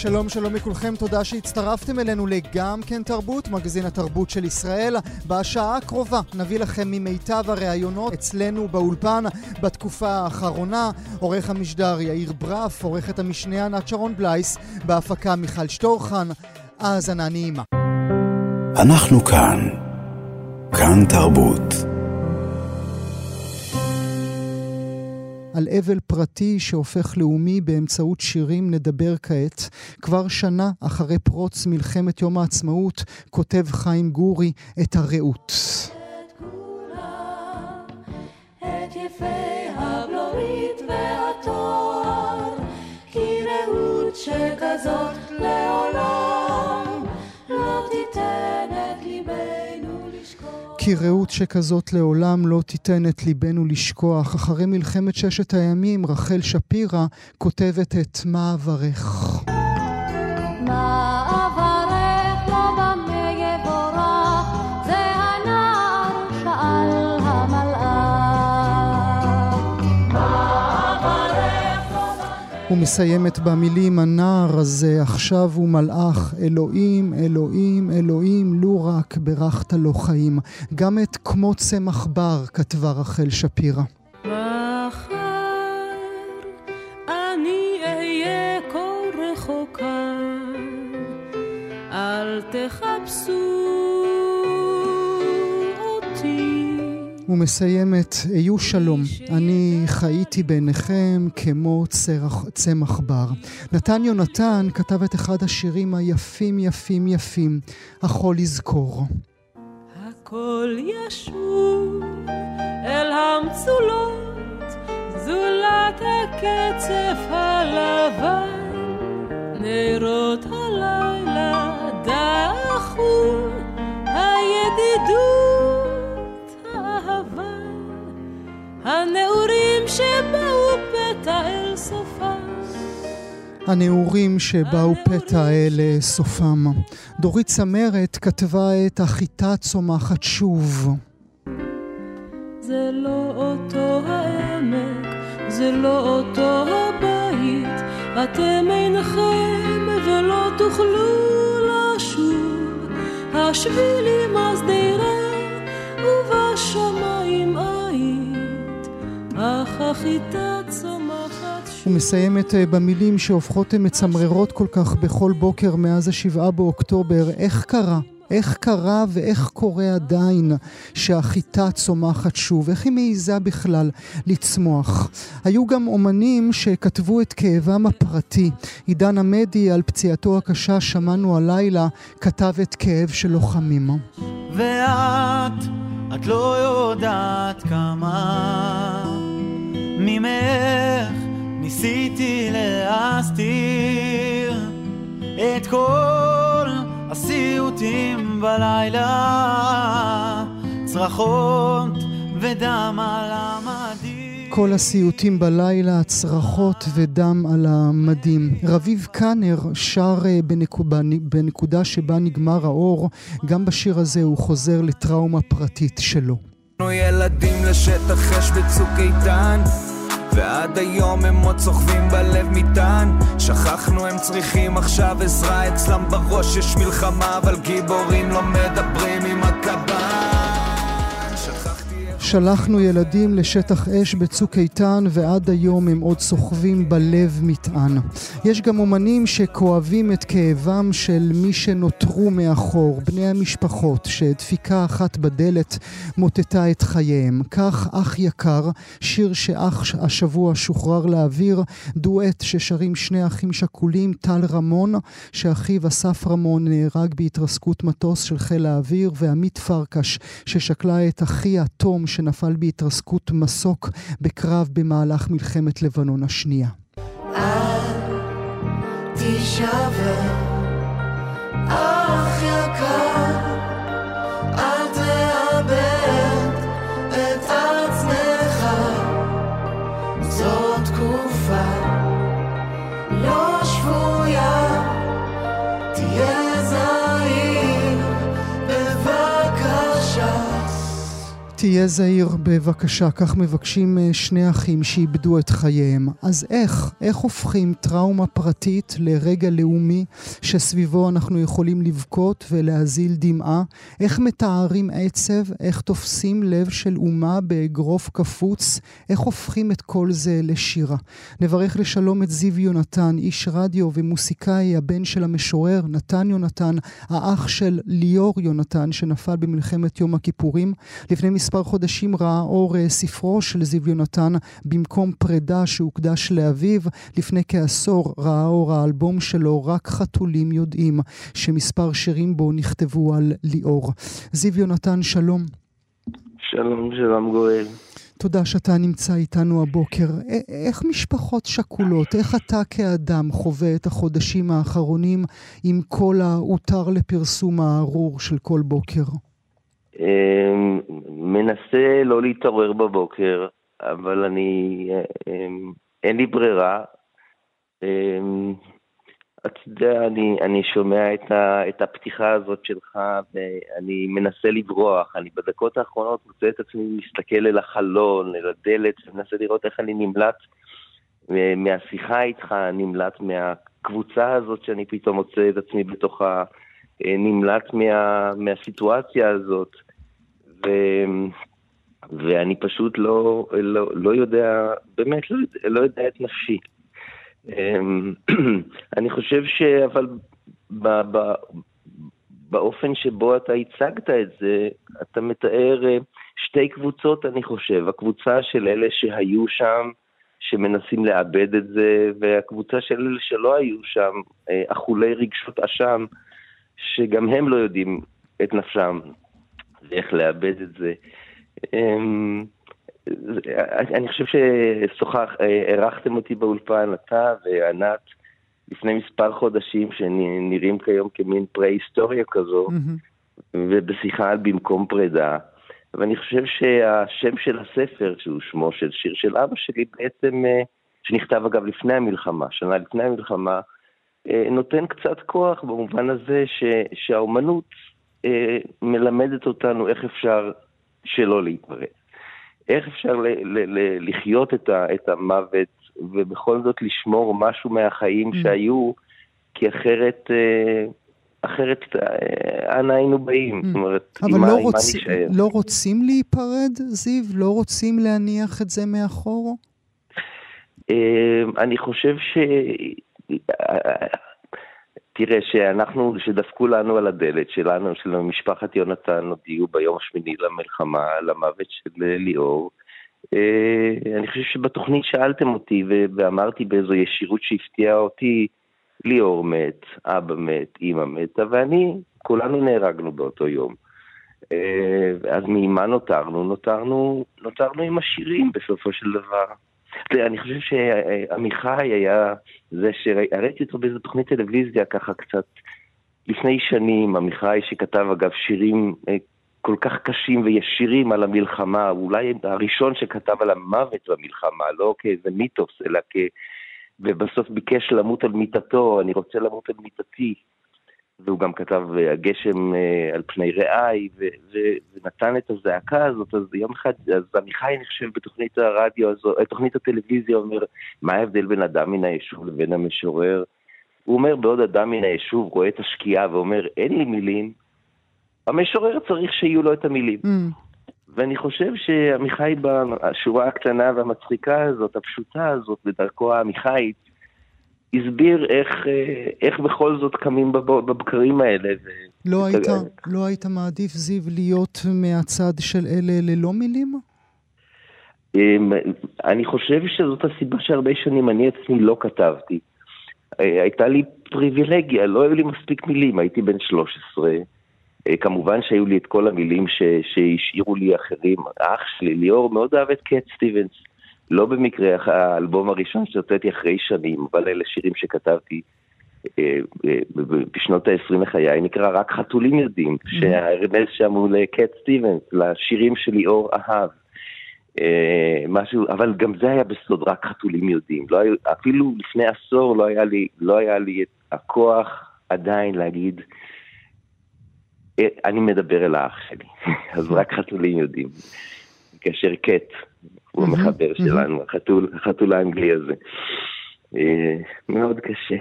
שלום שלום לכולכם, תודה שהצטרפתם אלינו לגם כן תרבות, מגזין התרבות של ישראל. בשעה הקרובה נביא לכם ממיטב הראיונות אצלנו באולפן בתקופה האחרונה. עורך המשדר יאיר ברף, עורכת המשנה ענת שרון בלייס, בהפקה מיכל שטורחן. האזנה נעימה. אנחנו כאן. כאן תרבות. על אבל פרטי שהופך לאומי באמצעות שירים נדבר כעת. כבר שנה אחרי פרוץ מלחמת יום העצמאות כותב חיים גורי את הרעות. שכזאת לעולם כי רעות שכזאת לעולם לא תיתן את ליבנו לשכוח. אחרי מלחמת ששת הימים, רחל שפירא כותבת את מה אברך. המלאך. הוא מסיימת במילים, הנער הזה עכשיו הוא מלאך, אלוהים, אלוהים, אלוהים, לו רק ברכת לו חיים. גם את כמו צמח בר כתבה רחל שפירא. תחפשו ומסיימת, היו שלום, אני חייתי ביניכם כמו צמח בר. נתן יונתן כתב את אחד השירים היפים יפים יפים, החול יזכור. הכל ישוב אל המצולות, זולת הקצף הלבן. נרות הלילה דחו, הידידות, הנעורים שבאו פתע אל סופם. הנעורים שבאו פתע אל סופם. דורית צמרת כתבה את החיטה צומחת שוב. זה לא אותו העמק, זה לא אותו הבית, אתם אינכם ולא תוכלו לשוב. השבילים השדרה ובשמיים היית, אך החיטה צומחת שוב. ומסיימת אה, במילים שהופכות מצמררות כל כך בכל בוקר מאז השבעה באוקטובר. איך קרה? איך קרה ואיך קורה עדיין שהחיטה צומחת שוב? איך היא מעיזה בכלל לצמוח? היו גם אומנים שכתבו את כאבם הפרטי. עידן עמדי על פציעתו הקשה שמענו הלילה, כתב את כאב של לוחמים. ואת, את לא יודעת כמה ממך ניסיתי להסתיר את כל הסיוטים בלילה, צרחות ודם על המדים. כל הסיוטים בלילה, הצרחות ודם על המדים. רביב קאנר שר אה, בנקו- בנ- בנקודה שבה נגמר האור, גם בשיר הזה הוא חוזר לטראומה פרטית שלו. ילדים לשטח אש בצוק איתן ועד היום הם עוד סוחבים בלב מטען. שכחנו הם צריכים עכשיו עזרה אצלם בראש יש מלחמה אבל גיבורים לא מדברים עם הקב"ן שכחתי איך שלחנו ילדים לשטח אש בצוק איתן ועד היום הם עוד סוחבים בלב מטען. יש גם אומנים שכואבים את כאבם של מי שנותרו מאחור, בני המשפחות, שדפיקה אחת בדלת מוטטה את חייהם. כך אח יקר, שיר שאח השבוע שוחרר לאוויר, דואט ששרים שני אחים שכולים, טל רמון, שאחיו אסף רמון נהרג בהתרסקות מטוס של חיל האוויר, ועמית פרקש, ששכלה את אחיה תום שנפל בהתרסקות מסוק בקרב במהלך מלחמת לבנון השנייה. תישבר, אח תהיה זהיר בבקשה, כך מבקשים אה, שני אחים שאיבדו את חייהם. אז איך, איך הופכים טראומה פרטית לרגע לאומי שסביבו אנחנו יכולים לבכות ולהזיל דמעה? איך מתארים עצב? איך תופסים לב של אומה באגרוף קפוץ? איך הופכים את כל זה לשירה? נברך לשלום את זיו יונתן, איש רדיו ומוסיקאי, הבן של המשורר נתן יונתן, האח של ליאור יונתן שנפל במלחמת יום הכיפורים. לפני מספר חודשים ראה אור אה, ספרו של זיו יונתן במקום פרידה שהוקדש לאביו. לפני כעשור ראה אור האלבום שלו רק חתולים יודעים, שמספר שירים בו נכתבו על ליאור. זיו יונתן, שלום. שלום, שלום גואל. תודה שאתה נמצא איתנו הבוקר. איך משפחות שכולות, איך אתה כאדם חווה את החודשים האחרונים עם כל ההותר לפרסום הארור של כל בוקר? אמ, מנסה לא להתעורר בבוקר, אבל אני, אמ, אין לי ברירה. אמ, אתה יודע, אני, אני שומע את, ה, את הפתיחה הזאת שלך ואני מנסה לברוח. אני בדקות האחרונות מוצא את עצמי מסתכל אל החלון, אל הדלת, ומנסה לראות איך אני נמלט מהשיחה איתך, נמלט מהקבוצה הזאת שאני פתאום מוצא את עצמי בתוכה, נמלט מה, מהסיטואציה הזאת. ו... ואני פשוט לא, לא, לא יודע, באמת לא, לא יודע את נפשי. אמ, אני חושב שאבל ב, ב, באופן שבו אתה הצגת את זה, אתה מתאר אה, שתי קבוצות, אני חושב. הקבוצה של אלה שהיו שם, שמנסים לאבד את זה, והקבוצה של אלה שלא היו שם, אה, אכולי רגשות אשם, שגם הם לא יודעים את נפשם ואיך לאבד את זה. אמ, אני חושב ששוחח, אירחתם אותי באולפן, אתה וענת, לפני מספר חודשים, שנראים כיום כמין פרה-היסטוריה כזו, mm-hmm. ובשיחה על במקום פרידה. ואני חושב שהשם של הספר, שהוא שמו של שיר של אבא שלי, בעצם, אה, שנכתב אגב לפני המלחמה, שנה לפני המלחמה, אה, נותן קצת כוח במובן הזה ש, שהאומנות אה, מלמדת אותנו איך אפשר שלא להיפרד. איך אפשר ל- ל- ל- לחיות את, ה- את המוות ובכל זאת לשמור משהו מהחיים mm. שהיו, כי אחרת, אה, אחרת אה, אנה היינו באים. Mm. זאת אומרת, אבל לא, רוצ... לא רוצים להיפרד, זיו? לא רוצים להניח את זה מאחור? אני חושב ש... תראה, שאנחנו, שדפקו לנו על הדלת שלנו, של משפחת יונתן, הודיעו ביום השמיני למלחמה, למוות של ליאור. אה, אני חושב שבתוכנית שאלתם אותי ואמרתי באיזו ישירות שהפתיעה אותי, ליאור מת, אבא מת, אימא מתה, ואני, כולנו נהרגנו באותו יום. אה, אז ממה נותרנו? נותרנו, נותרנו עם השירים בסופו של דבר. אני חושב שעמיחי היה זה שראיתי אותו באיזו תוכנית טלוויזיה ככה קצת לפני שנים, עמיחי שכתב אגב שירים אה, כל כך קשים וישירים על המלחמה, אולי הראשון שכתב על המוות במלחמה, לא כאיזה מיתוס, אלא כ... ובסוף ביקש למות על מיטתו, אני רוצה למות על מיטתי. והוא גם כתב אה, הגשם אה, על פני רעי, ונתן את הזעקה הזאת, אז יום אחד, אז עמיחי, אני חושב, בתוכנית הרדיו הזו, אה, תוכנית הטלוויזיה אומר, מה ההבדל בין אדם מן היישוב לבין המשורר? הוא אומר, בעוד אדם מן היישוב רואה את השקיעה ואומר, אין לי מילים, המשורר צריך שיהיו לו את המילים. Mm. ואני חושב שעמיחי בשורה הקטנה והמצחיקה הזאת, הפשוטה הזאת, בדרכו העמיחית, הסביר איך, אה, איך בכל זאת קמים בבקרים האלה. לא היית, לא היית מעדיף, זיו, להיות מהצד של אלה ללא מילים? אמ, אני חושב שזאת הסיבה שהרבה שנים אני עצמי לא כתבתי. אה, הייתה לי פריבילגיה, לא היו לי מספיק מילים, הייתי בן 13. אה, כמובן שהיו לי את כל המילים שהשאירו לי אחרים. אח שלי, ליאור, מאוד אהב את קט סטיבנס. לא במקרה האלבום הראשון שהוצאתי אחרי שנים, אבל אלה שירים שכתבתי אה, אה, בשנות ה-20 לחיי, נקרא רק חתולים יודעים, mm-hmm. שהרמז שם הוא לקט סטיבנס, לשירים שליאור אהב. אה, משהו, אבל גם זה היה בסוד, רק חתולים יודעים. לא היה, אפילו לפני עשור לא היה לי, לא היה לי את הכוח עדיין להגיד, אני מדבר אל האח שלי, אז רק חתולים יודעים. כאשר קט, הוא המחבר שלנו, החתול, החתול האנגלי הזה. אה, מאוד קשה.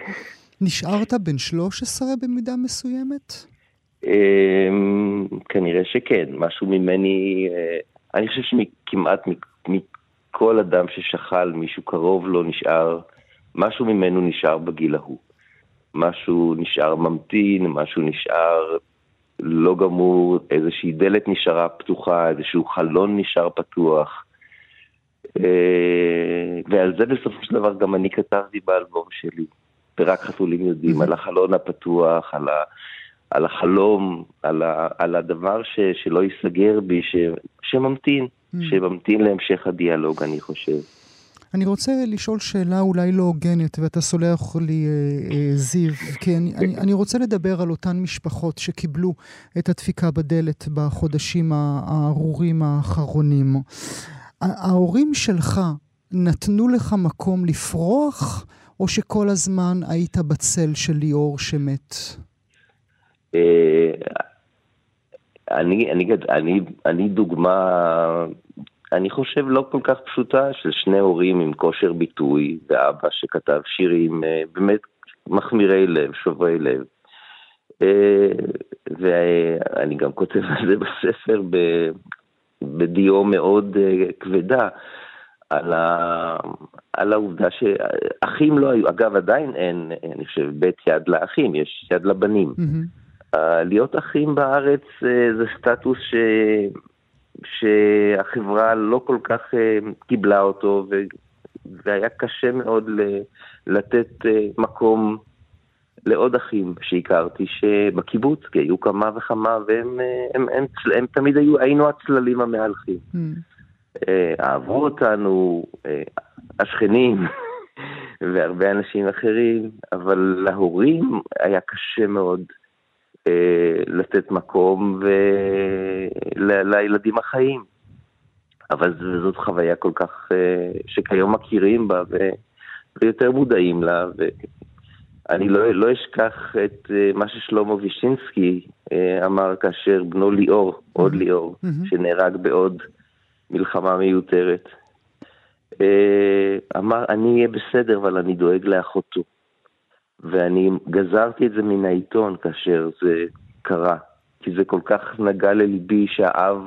נשארת בן 13 במידה מסוימת? אמ, כנראה שכן, משהו ממני, אה, אני חושב שכמעט מכל אדם ששכל, מישהו קרוב לו נשאר, משהו ממנו נשאר בגיל ההוא. משהו נשאר ממתין, משהו נשאר לא גמור, איזושהי דלת נשארה פתוחה, איזשהו חלון נשאר פתוח. אה, ועל זה בסופו של דבר גם אני כתבתי באלבום שלי, ורק חתולים יודעים, על החלון הפתוח, על, ה, על החלום, על, ה, על הדבר ש, שלא ייסגר בי, ש, שממתין, שממתין להמשך הדיאלוג, אני חושב. אני רוצה לשאול שאלה אולי לא הוגנת, ואתה סולח לי, אה, אה, זיו, כי אני, אני, אני רוצה לדבר על אותן משפחות שקיבלו את הדפיקה בדלת בחודשים הארורים האחרונים. ההורים שלך נתנו לך מקום לפרוח, או שכל הזמן היית בצל של ליאור שמת? אה, אני, אני, אני, אני דוגמה אני חושב לא כל כך פשוטה של שני הורים עם כושר ביטוי, ואבא שכתב שירים אה, באמת מחמירי לב, שוברי לב. אה, ואני גם כותב על זה בספר בדיו מאוד אה, כבדה, על, ה... על העובדה שאחים לא היו, אגב עדיין אין, אני חושב, בית יד לאחים, יש יד לבנים. Mm-hmm. להיות אחים בארץ זה סטטוס ש... שהחברה לא כל כך uh, קיבלה אותו, והיה קשה מאוד לתת מקום לעוד אחים שהכרתי שבקיבוץ, כי היו כמה וכמה, והם הם, הם, הם, הם תמיד היו, היינו הצללים המהלכים. Mm. Uh, אהבו אותנו, uh, השכנים. והרבה אנשים אחרים, אבל להורים היה קשה מאוד אה, לתת מקום לילדים החיים. אבל זאת חוויה כל כך, אה, שכיום מכירים בה ויותר מודעים לה. ואני לא, לא אשכח את אה, מה ששלמה וישינסקי אמר כאשר בנו ליאור, עוד ליאור, שנהרג בעוד מלחמה מיותרת. אמר, אני אהיה בסדר, אבל אני דואג לאחותו. ואני גזרתי את זה מן העיתון כאשר זה קרה, כי זה כל כך נגע לליבי שהאב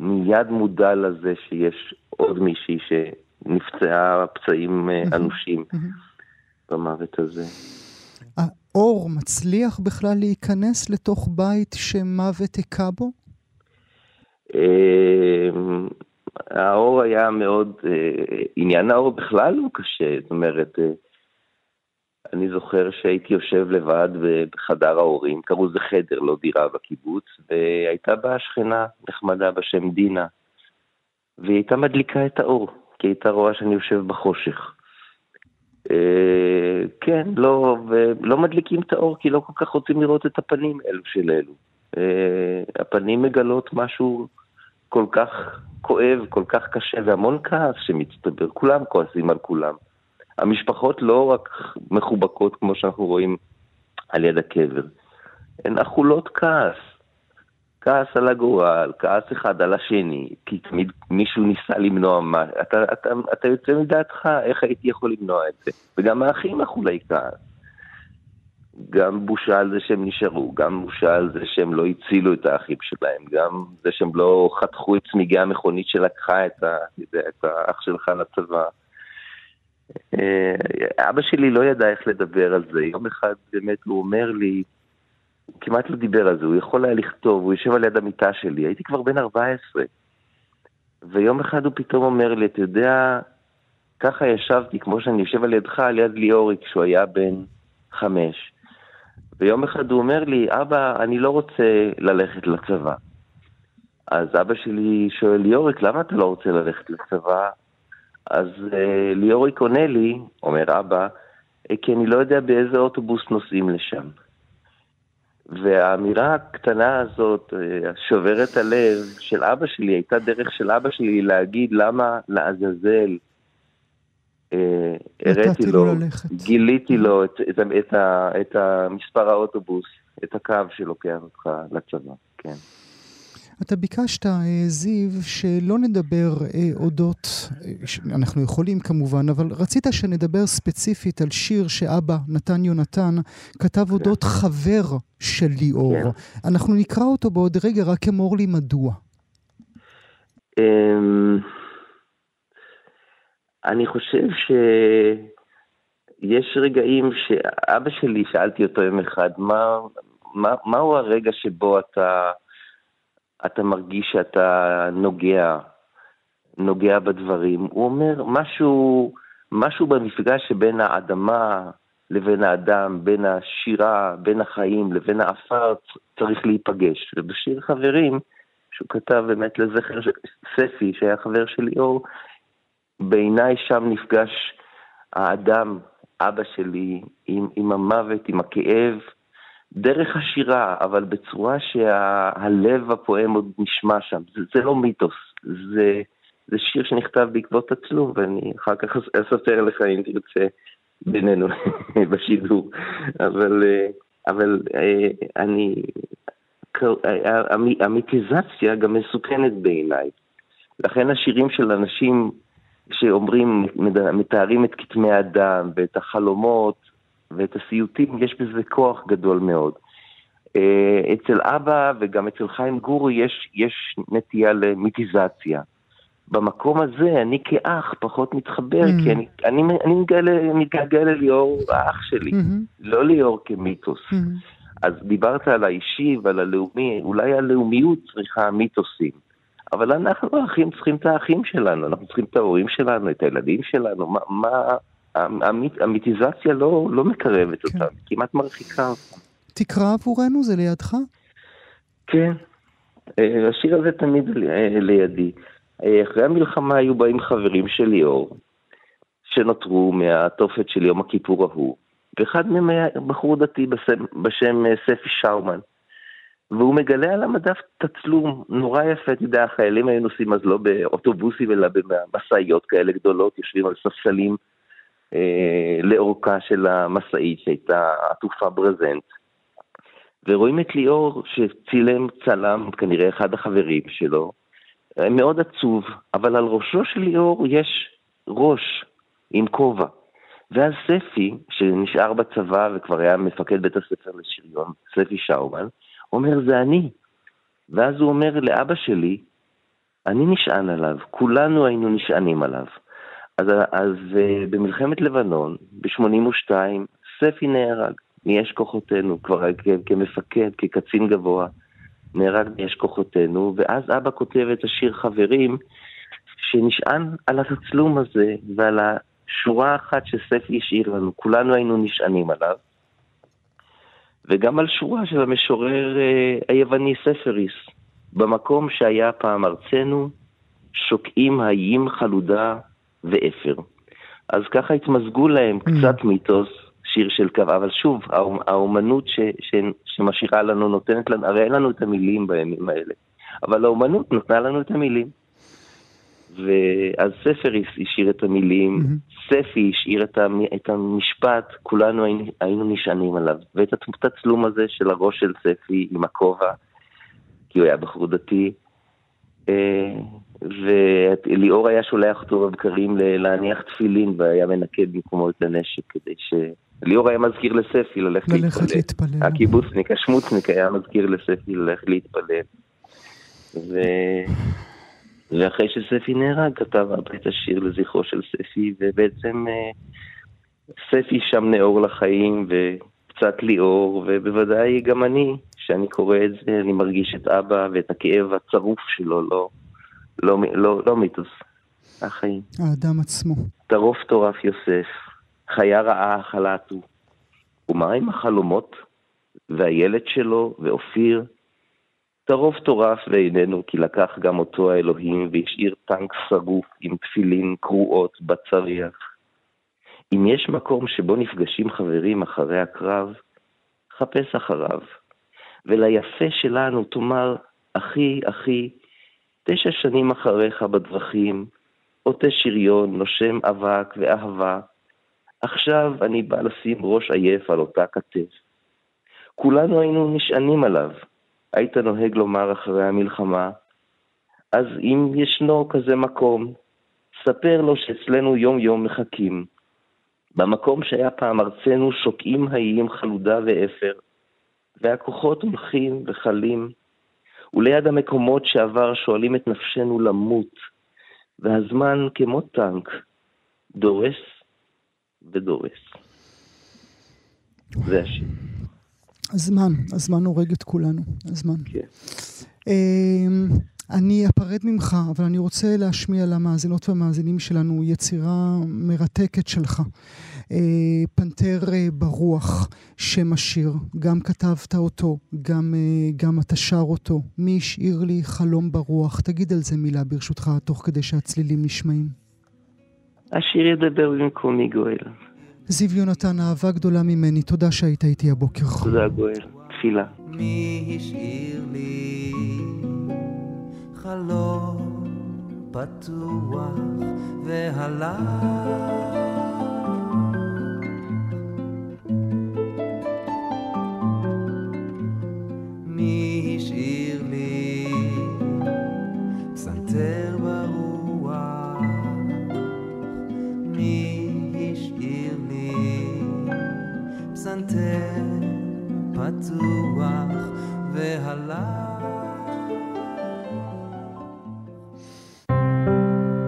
מיד מודע לזה שיש עוד מישהי שנפצעה פצעים אה, אנושים במוות הזה. האור מצליח בכלל להיכנס לתוך בית שמוות היכה בו? אמ, האור היה מאוד, אה, עניין האור בכלל הוא קשה, זאת אומרת, אה, אני זוכר שהייתי יושב לבד בחדר ההורים, קראו לזה חדר, לא דירה בקיבוץ, והייתה בה שכנה נחמדה בשם דינה, והיא הייתה מדליקה את האור, כי היא הייתה רואה שאני יושב בחושך. אה, כן, לא, ולא מדליקים את האור, כי לא כל כך רוצים לראות את הפנים אלו של אלו. אה, הפנים מגלות משהו כל כך כואב, כל כך קשה, והמון כעס שמצטבר, כולם כועסים על כולם. המשפחות לא רק מחובקות כמו שאנחנו רואים על יד הקבר, הן אכולות כעס. כעס על הגורל, כעס אחד על השני, כי תמיד מישהו ניסה למנוע מה, אתה, אתה, אתה יוצא מדעתך, איך הייתי יכול למנוע את זה? וגם האחים אכולי כעס. גם בושה על זה שהם נשארו, גם בושה על זה שהם לא הצילו את האחים שלהם, גם זה שהם לא חתכו את צמיגי המכונית שלקחה את, ה, את האח שלך לצבא. אה, אבא שלי לא ידע איך לדבר על זה. יום אחד באמת הוא אומר לי, הוא כמעט לא דיבר על זה, הוא יכול היה לכתוב, הוא יושב על יד המיטה שלי, הייתי כבר בן 14. ויום אחד הוא פתאום אומר לי, אתה יודע, ככה ישבתי, כמו שאני יושב על ידך, על יד ליאורי, כשהוא היה בן חמש. ויום אחד הוא אומר לי, אבא, אני לא רוצה ללכת לצבא. אז אבא שלי שואל, ליאוריק, למה אתה לא רוצה ללכת לצבא? אז אה, ליאוריק עונה לי, אומר אבא, אה, כי אני לא יודע באיזה אוטובוס נוסעים לשם. והאמירה הקטנה הזאת, אה, שוברת הלב של אבא שלי, הייתה דרך של אבא שלי להגיד למה לעזאזל הראיתי לו, גיליתי לו את, את, את, את המספר האוטובוס את הקו שלוקח אותך לצבא, כן. אתה ביקשת, אה, זיו, שלא נדבר אה, אודות, אה, אנחנו יכולים כמובן, אבל רצית שנדבר ספציפית על שיר שאבא, נתן יונתן, כתב אודות כן. חבר של ליאור. כן. אנחנו נקרא אותו בעוד רגע, רק אמור לי מדוע. אמ, אני חושב שיש רגעים שאבא שלי, שאלתי אותו יום אחד, מה, מה, מהו הרגע שבו אתה... אתה מרגיש שאתה נוגע, נוגע בדברים. הוא אומר, משהו, משהו במפגש שבין האדמה לבין האדם, בין השירה, בין החיים לבין האפר, צריך להיפגש. ובשיר חברים, שהוא כתב באמת לזכר ספי, שהיה חבר של ליאור, בעיניי שם נפגש האדם, אבא שלי, עם, עם המוות, עם הכאב, דרך השירה, אבל בצורה שהלב הפועם עוד נשמע שם. זה, זה לא מיתוס, זה, זה שיר שנכתב בעקבות הצלום, ואני אחר כך אספר לך אם תרצה בינינו בשידור. אבל, אבל אני, המיתיזציה גם מסוכנת בעיניי. לכן השירים של אנשים שאומרים, מתארים את כתמי הדם ואת החלומות, ואת הסיוטים, יש בזה כוח גדול מאוד. אה, אצל אבא וגם אצל חיים גורו יש, יש נטייה למיטיזציה. במקום הזה אני כאח פחות מתחבר, mm-hmm. כי אני, אני, אני מתגעגע לליאור האח שלי, mm-hmm. לא ליאור כמיתוס. Mm-hmm. אז דיברת על האישי ועל הלאומי, אולי הלאומיות צריכה מיתוסים, אבל אנחנו האחים צריכים את האחים שלנו, אנחנו צריכים את ההורים שלנו, את הילדים שלנו, מה, מה, המיטיזציה לא, לא מקרבת כן. אותם, כמעט מרחיקה אותם. תקרא עבורנו, זה לידך? כן, אה, השיר הזה תמיד אה, לידי. אה, אחרי המלחמה היו באים חברים של ליאור, שנותרו מהתופת של יום הכיפור ההוא, ואחד מהם היה בחור דתי בשם, בשם ספי שאומן. והוא מגלה על המדף תצלום נורא יפה, אתה יודע, החיילים היו נוסעים אז לא באוטובוסים אלא במשאיות כאלה גדולות, יושבים על ספסלים אה, לאורכה של המשאית שהייתה עטופה ברזנט. ורואים את ליאור שצילם צלם, כנראה אחד החברים שלו, אה, מאוד עצוב, אבל על ראשו של ליאור יש ראש עם כובע. ואז ספי, שנשאר בצבא וכבר היה מפקד בית הספר לשריון, ספי שאומן, אומר, זה אני. ואז הוא אומר לאבא שלי, אני נשען עליו, כולנו היינו נשענים עליו. אז, אז uh, במלחמת לבנון, ב-82, ספי נהרג מאש כוחותינו, כבר כמפקד, כקצין גבוה, נהרג מאש כוחותינו, ואז אבא כותב את השיר חברים, שנשען על התצלום הזה ועל השורה האחת שספי השאיר לנו, כולנו היינו נשענים עליו, וגם על שורה של המשורר uh, היווני ספריס, במקום שהיה פעם ארצנו, שוקעים האיים חלודה ואפר. אז ככה התמזגו להם mm. קצת מיתוס, שיר של קו, אבל שוב, האומנות ש, ש, שמשאירה לנו, נותנת לנו, הרי אין לנו את המילים בימים האלה, אבל האומנות נתנה לנו את המילים. ואז ספר השאיר את המילים, mm-hmm. ספי השאיר את, את המשפט, כולנו היינו, היינו נשענים עליו. ואת התצלום הזה של הראש של ספי עם הכובע, כי הוא היה בחור דתי, אה, וליאור היה שולח אותו בבקרים להניח תפילין והיה מנקד במקומו את הנשק כדי ש... ליאור היה מזכיר לספי ללכת להתפלל. להתפלל. הקיבוצניק, השמוצניק היה מזכיר לספי ללכת להתפלל. ו... ואחרי שספי נהרג כתב אבא את השיר לזכרו של ספי, ובעצם אה, ספי שם נאור לחיים וקצת ליאור, ובוודאי גם אני, כשאני קורא את זה, אני מרגיש את אבא ואת הכאב הצרוף שלו, לא, לא, לא, לא מיתוס, החיים. האדם עצמו. טרוף טורף יוסף, חיה רעה חלטו. ומה עם החלומות? והילד שלו, ואופיר? טרוף טורף ואיננו, כי לקח גם אותו האלוהים, והשאיר טנק שרוף עם תפילין קרועות בצריח. אם יש מקום שבו נפגשים חברים אחרי הקרב, חפש אחריו. וליפה שלנו תאמר, אחי, אחי, תשע שנים אחריך בדרכים, עוטה שריון, נושם אבק ואהבה. עכשיו אני בא לשים ראש עייף על אותה כתף. כולנו היינו נשענים עליו. היית נוהג לומר אחרי המלחמה, אז אם ישנו כזה מקום, ספר לו שאצלנו יום-יום מחכים. במקום שהיה פעם ארצנו שוקעים האיים חלודה ואפר, והכוחות הולכים וחלים, וליד המקומות שעבר שואלים את נפשנו למות, והזמן כמו טנק, דורס ודורס. זה השיר. הזמן, הזמן הורג את כולנו, הזמן. כן. אני אפרד ממך, אבל אני רוצה להשמיע למאזינות והמאזינים שלנו יצירה מרתקת שלך. אה, פנתר אה, ברוח, שם השיר, גם כתבת אותו, גם, אה, גם אתה שר אותו. מי השאיר לי חלום ברוח? תגיד על זה מילה ברשותך, תוך כדי שהצלילים נשמעים. השיר ידבר במקומי גואל. זיו יונתן, אהבה גדולה ממני, תודה שהיית איתי הבוקר. תודה גואל, תפילה. מי השאיר לי חלום פתוח והלך פסנתר פתוח והלך?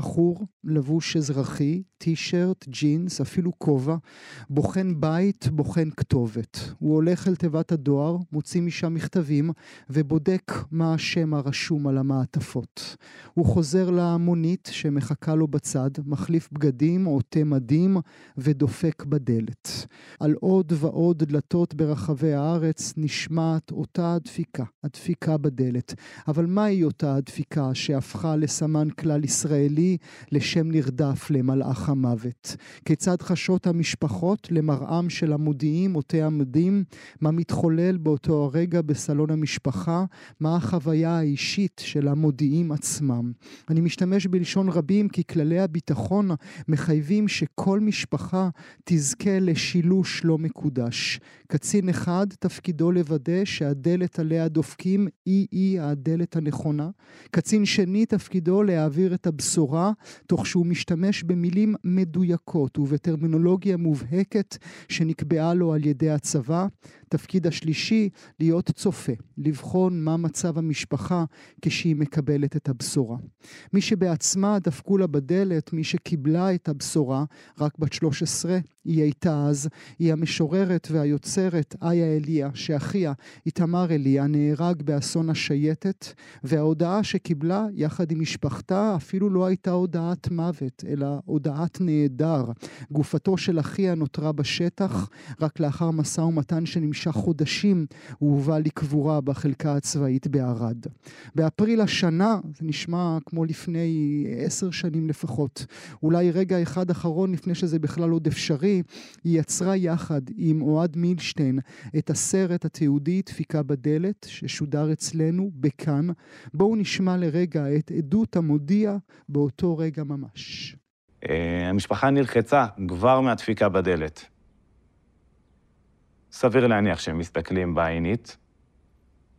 בחור לבוש אזרחי, טישרט, ג'ינס, אפילו כובע, בוחן בית, בוחן כתובת. הוא הולך אל תיבת הדואר, מוציא משם מכתבים, ובודק מה השם הרשום על המעטפות. הוא חוזר למונית שמחכה לו בצד, מחליף בגדים, עוטה מדים, ודופק בדלת. על עוד ועוד דלתות ברחבי הארץ נשמעת אותה הדפיקה, הדפיקה בדלת. אבל מהי אותה הדפיקה שהפכה לסמן כלל ישראלי, לשם נרדף למלאך המוות. כיצד חשות המשפחות למראם של המודיעים, עוטי המדים, מה מתחולל באותו הרגע בסלון המשפחה, מה החוויה האישית של המודיעים עצמם. אני משתמש בלשון רבים כי כללי הביטחון מחייבים שכל משפחה תזכה לשילוש לא מקודש. קצין אחד תפקידו לוודא שהדלת עליה דופקים היא-היא הדלת הנכונה. קצין שני תפקידו להעביר את הבשורה תוך שהוא משתמש במילים מדויקות ובטרמינולוגיה מובהקת שנקבעה לו על ידי הצבא. תפקיד השלישי, להיות צופה, לבחון מה מצב המשפחה כשהיא מקבלת את הבשורה. מי שבעצמה דפקו לה בדלת, מי שקיבלה את הבשורה, רק בת 13, היא הייתה אז, היא המשוררת והיוצרת איה אליה, שאחיה, איתמר אליה, נהרג באסון השייטת, וההודעה שקיבלה יחד עם משפחתה אפילו לא הייתה הודעת מוות, אלא הודעת נעדר. גופתו של אחיה נותרה בשטח, רק לאחר משא ומתן שנמשך חודשים, הוא הובא לקבורה בחלקה הצבאית בערד. באפריל השנה, זה נשמע כמו לפני עשר שנים לפחות, אולי רגע אחד אחרון לפני שזה בכלל עוד אפשרי, היא יצרה יחד עם אוהד מילשטיין את הסרט התיעודי דפיקה בדלת, ששודר אצלנו בכאן. בואו נשמע לרגע את עדות המודיע באותו רגע ממש. אה, המשפחה נלחצה כבר מהדפיקה בדלת. סביר להניח שהם מסתכלים בעינית,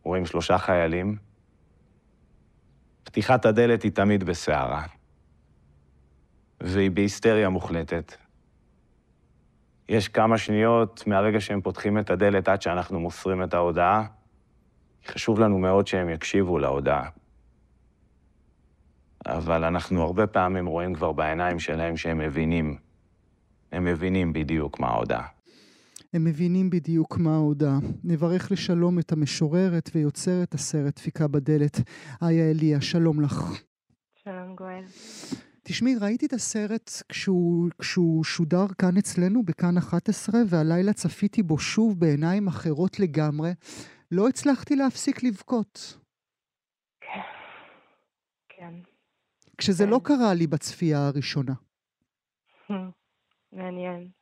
רואים שלושה חיילים. פתיחת הדלת היא תמיד בסערה, והיא בהיסטריה מוחלטת. יש כמה שניות מהרגע שהם פותחים את הדלת עד שאנחנו מוסרים את ההודעה. חשוב לנו מאוד שהם יקשיבו להודעה. אבל אנחנו הרבה פעמים רואים כבר בעיניים שלהם שהם מבינים. הם מבינים בדיוק מה ההודעה. הם מבינים בדיוק מה ההודעה. נברך לשלום את המשוררת ויוצרת הסרט דפיקה בדלת, איה אליה, שלום לך. שלום גואל. תשמעי, ראיתי את הסרט כשהוא, כשהוא שודר כאן אצלנו, בכאן 11, והלילה צפיתי בו שוב בעיניים אחרות לגמרי. לא הצלחתי להפסיק לבכות. כן. כשזה כן. לא קרה לי בצפייה הראשונה. מעניין.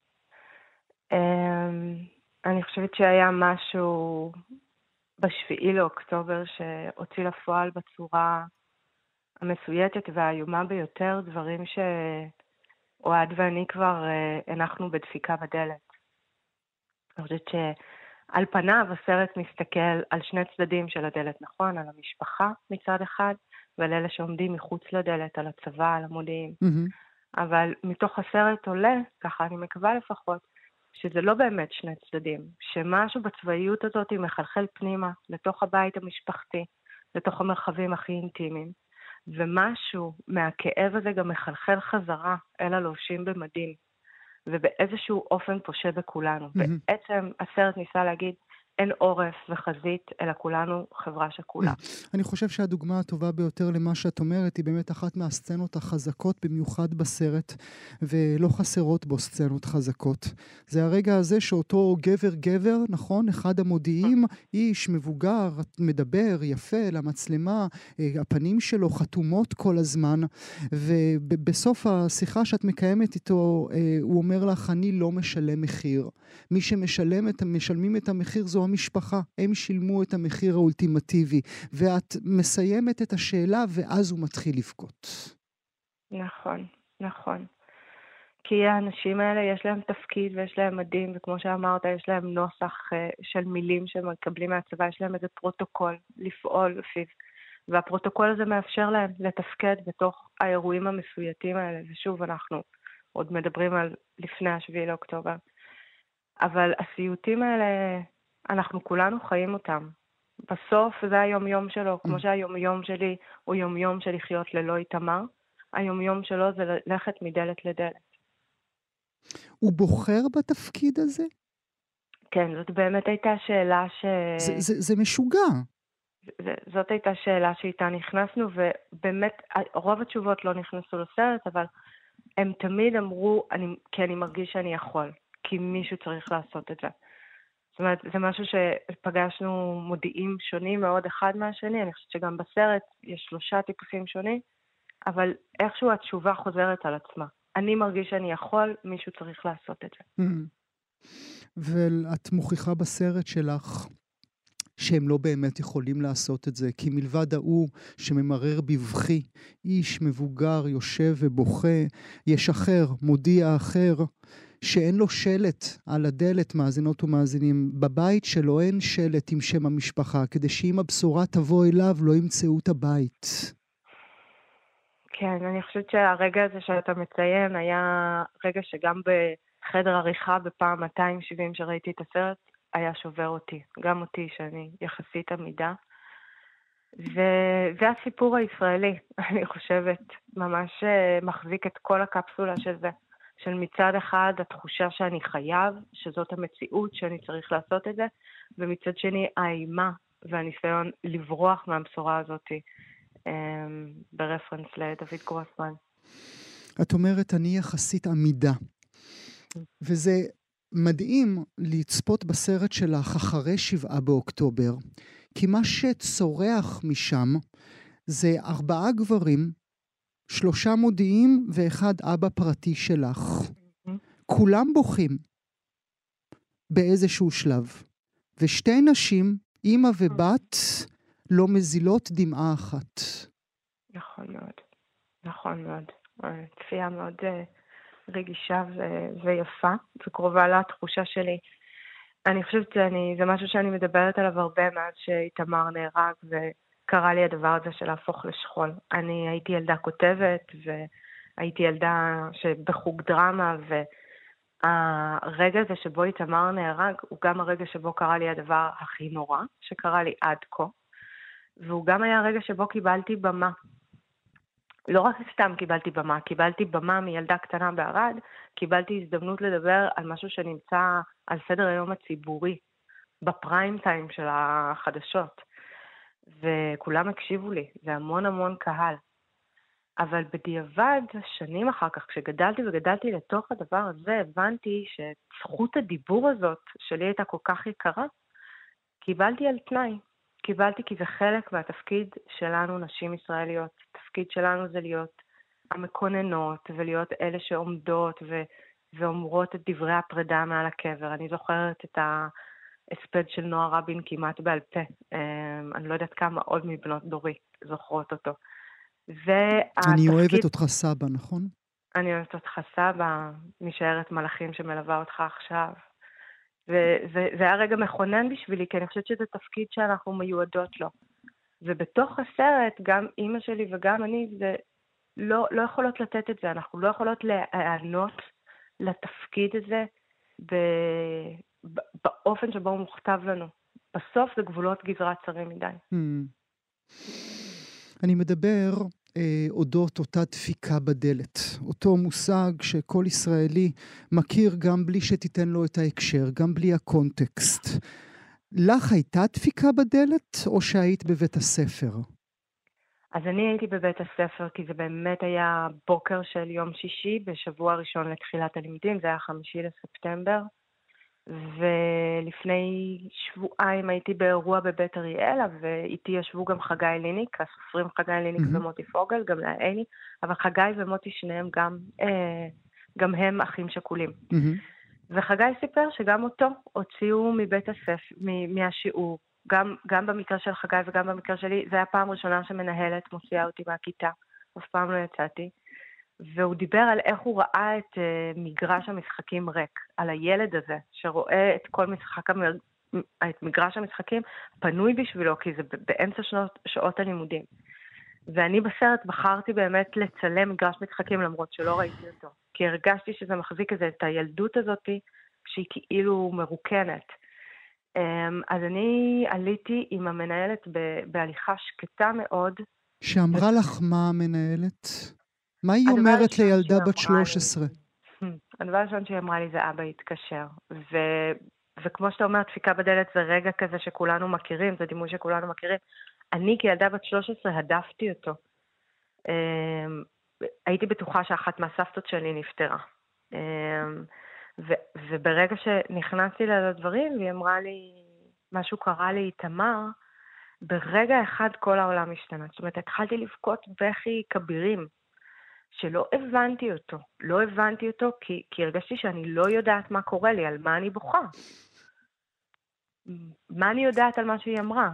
Um, אני חושבת שהיה משהו בשביעי לאוקטובר שהוציא לפועל בצורה המסויטת והאיומה ביותר, דברים שאוהד ואני כבר אה, הנחנו בדפיקה בדלת. אני חושבת שעל פניו הסרט מסתכל על שני צדדים של הדלת, נכון? על המשפחה מצד אחד, ועל אלה שעומדים מחוץ לדלת, על הצבא, על המודיעין. Mm-hmm. אבל מתוך הסרט עולה, ככה אני מקווה לפחות, שזה לא באמת שני צדדים, שמשהו בצבאיות הזאת מחלחל פנימה, לתוך הבית המשפחתי, לתוך המרחבים הכי אינטימיים, ומשהו מהכאב הזה גם מחלחל חזרה אל הלובשים במדים, ובאיזשהו אופן פושה בכולנו. Mm-hmm. בעצם הסרט ניסה להגיד, אין עורף וחזית, אלא כולנו חברה שכולה. אני חושב שהדוגמה הטובה ביותר למה שאת אומרת היא באמת אחת מהסצנות החזקות במיוחד בסרט, ולא חסרות בו סצנות חזקות. זה הרגע הזה שאותו גבר-גבר, נכון? אחד המודיעים, איש מבוגר, מדבר יפה למצלמה, אה, הפנים שלו חתומות כל הזמן, ובסוף השיחה שאת מקיימת איתו, אה, הוא אומר לך, אני לא משלם מחיר. מי שמשלמים את המחיר זו המשפחה, הם שילמו את המחיר האולטימטיבי, ואת מסיימת את השאלה ואז הוא מתחיל לבכות. נכון, נכון. כי האנשים האלה יש להם תפקיד ויש להם מדים, וכמו שאמרת, יש להם נוסח אה, של מילים שהם מקבלים מהצבא, יש להם איזה פרוטוקול לפעול לפיו. והפרוטוקול הזה מאפשר להם לתפקד בתוך האירועים המסויטים האלה. ושוב, אנחנו עוד מדברים על לפני השביעי לאוקטובר. אבל הסיוטים האלה אנחנו כולנו חיים אותם. בסוף זה היומיום שלו, כמו mm. שהיומיום שלי הוא יומיום של לחיות ללא איתמר, היומיום שלו זה ללכת מדלת לדלת. הוא בוחר בתפקיד הזה? כן, זאת באמת הייתה שאלה ש... זה, זה, זה משוגע. זה, זאת הייתה שאלה שאיתה נכנסנו, ובאמת רוב התשובות לא נכנסו לסרט, אבל הם תמיד אמרו, אני, כי אני מרגיש שאני יכול, כי מישהו צריך לעשות את זה. זאת אומרת, זה משהו שפגשנו מודיעים שונים מאוד אחד מהשני, אני חושבת שגם בסרט יש שלושה טיפוסים שונים, אבל איכשהו התשובה חוזרת על עצמה. אני מרגיש שאני יכול, מישהו צריך לעשות את זה. Mm-hmm. ואת מוכיחה בסרט שלך שהם לא באמת יכולים לעשות את זה, כי מלבד ההוא שממרר בבכי, איש מבוגר יושב ובוכה, יש אחר, מודיע אחר, שאין לו שלט על הדלת, מאזינות ומאזינים. בבית שלו אין שלט עם שם המשפחה, כדי שאם הבשורה תבוא אליו, לא ימצאו את הבית. כן, אני חושבת שהרגע הזה שאתה מציין היה רגע שגם בחדר עריכה בפעם 270 שראיתי את הסרט, היה שובר אותי. גם אותי, שאני יחסית עמידה. וזה הסיפור הישראלי, אני חושבת, ממש אה, מחזיק את כל הקפסולה של זה. של מצד אחד התחושה שאני חייב, שזאת המציאות, שאני צריך לעשות את זה, ומצד שני האימה והניסיון לברוח מהבשורה הזאת אמ, ברפרנס לדוד גרוסמן. את אומרת, אני יחסית עמידה. וזה מדהים לצפות בסרט שלך אחרי שבעה באוקטובר, כי מה שצורח משם זה ארבעה גברים שלושה מודיעים ואחד אבא פרטי שלך. כולם בוכים באיזשהו שלב. ושתי נשים, אימא ובת, לא מזילות דמעה אחת. נכון מאוד. נכון מאוד. צפייה מאוד uh, רגישה ו- ויפה, וקרובה לתחושה שלי. אני חושבת שזה משהו שאני מדברת עליו הרבה מאז שאיתמר נהרג, ו- קרה לי הדבר הזה של להפוך לשכול. אני הייתי ילדה כותבת, והייתי ילדה שבחוג דרמה, והרגע הזה שבו איתמר נהרג, הוא גם הרגע שבו קרה לי הדבר הכי נורא שקרה לי עד כה, והוא גם היה הרגע שבו קיבלתי במה. לא רק סתם קיבלתי במה, קיבלתי במה מילדה קטנה בערד, קיבלתי הזדמנות לדבר על משהו שנמצא על סדר היום הציבורי, בפריים טיים של החדשות. וכולם הקשיבו לי, זה המון המון קהל. אבל בדיעבד, שנים אחר כך, כשגדלתי וגדלתי לתוך הדבר הזה, הבנתי שזכות הדיבור הזאת, שלי הייתה כל כך יקרה, קיבלתי על תנאי. קיבלתי כי זה חלק מהתפקיד שלנו, נשים ישראליות. התפקיד שלנו זה להיות המקוננות, ולהיות אלה שעומדות ו- ואומרות את דברי הפרידה מעל הקבר. אני זוכרת את ה... הספד של נועה רבין כמעט בעל פה. אמ, אני לא יודעת כמה עוד מבנות דורי זוכרות אותו. והתפקיד... אני אוהבת אותך סבא, נכון? אני אוהבת אותך סבא, משיירת מלאכים שמלווה אותך עכשיו. וזה היה רגע מכונן בשבילי, כי אני חושבת שזה תפקיד שאנחנו מיועדות לו. ובתוך הסרט, גם אימא שלי וגם אני, זה לא, לא יכולות לתת את זה. אנחנו לא יכולות להיענות לתפקיד הזה ב, באופן שבו הוא מוכתב לנו. בסוף זה גבולות גזרה צרים מדי. Hmm. אני מדבר אה, אודות אותה דפיקה בדלת. אותו מושג שכל ישראלי מכיר גם בלי שתיתן לו את ההקשר, גם בלי הקונטקסט. לך הייתה דפיקה בדלת, או שהיית בבית הספר? אז אני הייתי בבית הספר, כי זה באמת היה בוקר של יום שישי, בשבוע הראשון לתחילת הלימודים, זה היה חמישי לספטמבר. ולפני שבועיים הייתי באירוע בבית אריאלה, ואיתי ישבו גם חגי ליניק, הסופרים חגי ליניק mm-hmm. ומוטי פוגל, גם להעיני, אבל חגי ומוטי שניהם גם, אה, גם הם אחים שכולים. Mm-hmm. וחגי סיפר שגם אותו הוציאו מבית הספר, מהשיעור. גם, גם במקרה של חגי וגם במקרה שלי, זו הייתה פעם ראשונה שמנהלת מוציאה אותי מהכיתה. אף פעם לא יצאתי. והוא דיבר על איך הוא ראה את uh, מגרש המשחקים ריק, על הילד הזה שרואה את כל משחק, המר... את מגרש המשחקים פנוי בשבילו, כי זה באמצע שנות, שעות הלימודים. ואני בסרט בחרתי באמת לצלם מגרש משחקים למרות שלא ראיתי אותו, כי הרגשתי שזה מחזיק את את הילדות הזאת שהיא כאילו מרוקנת. Um, אז אני עליתי עם המנהלת בהליכה שקטה מאוד. שאמרה לך מה המנהלת? מה היא אומרת לילדה בת 13? הדבר הראשון שהיא אמרה לי זה אבא התקשר. ו... וכמו שאתה אומר, דפיקה בדלת זה רגע כזה שכולנו מכירים, זה דימוי שכולנו מכירים. אני כילדה בת 13 הדפתי אותו. אמ, הייתי בטוחה שאחת מהסבתות שלי נפטרה. אמ, ו- וברגע שנכנסתי לדברים, והיא אמרה לי, משהו קרה לי, תמר, ברגע אחד כל העולם השתנה. זאת אומרת, התחלתי לבכות בכי כבירים. שלא הבנתי אותו. לא הבנתי אותו כי, כי הרגשתי שאני לא יודעת מה קורה לי, על מה אני בוכה. מה אני יודעת על מה שהיא אמרה?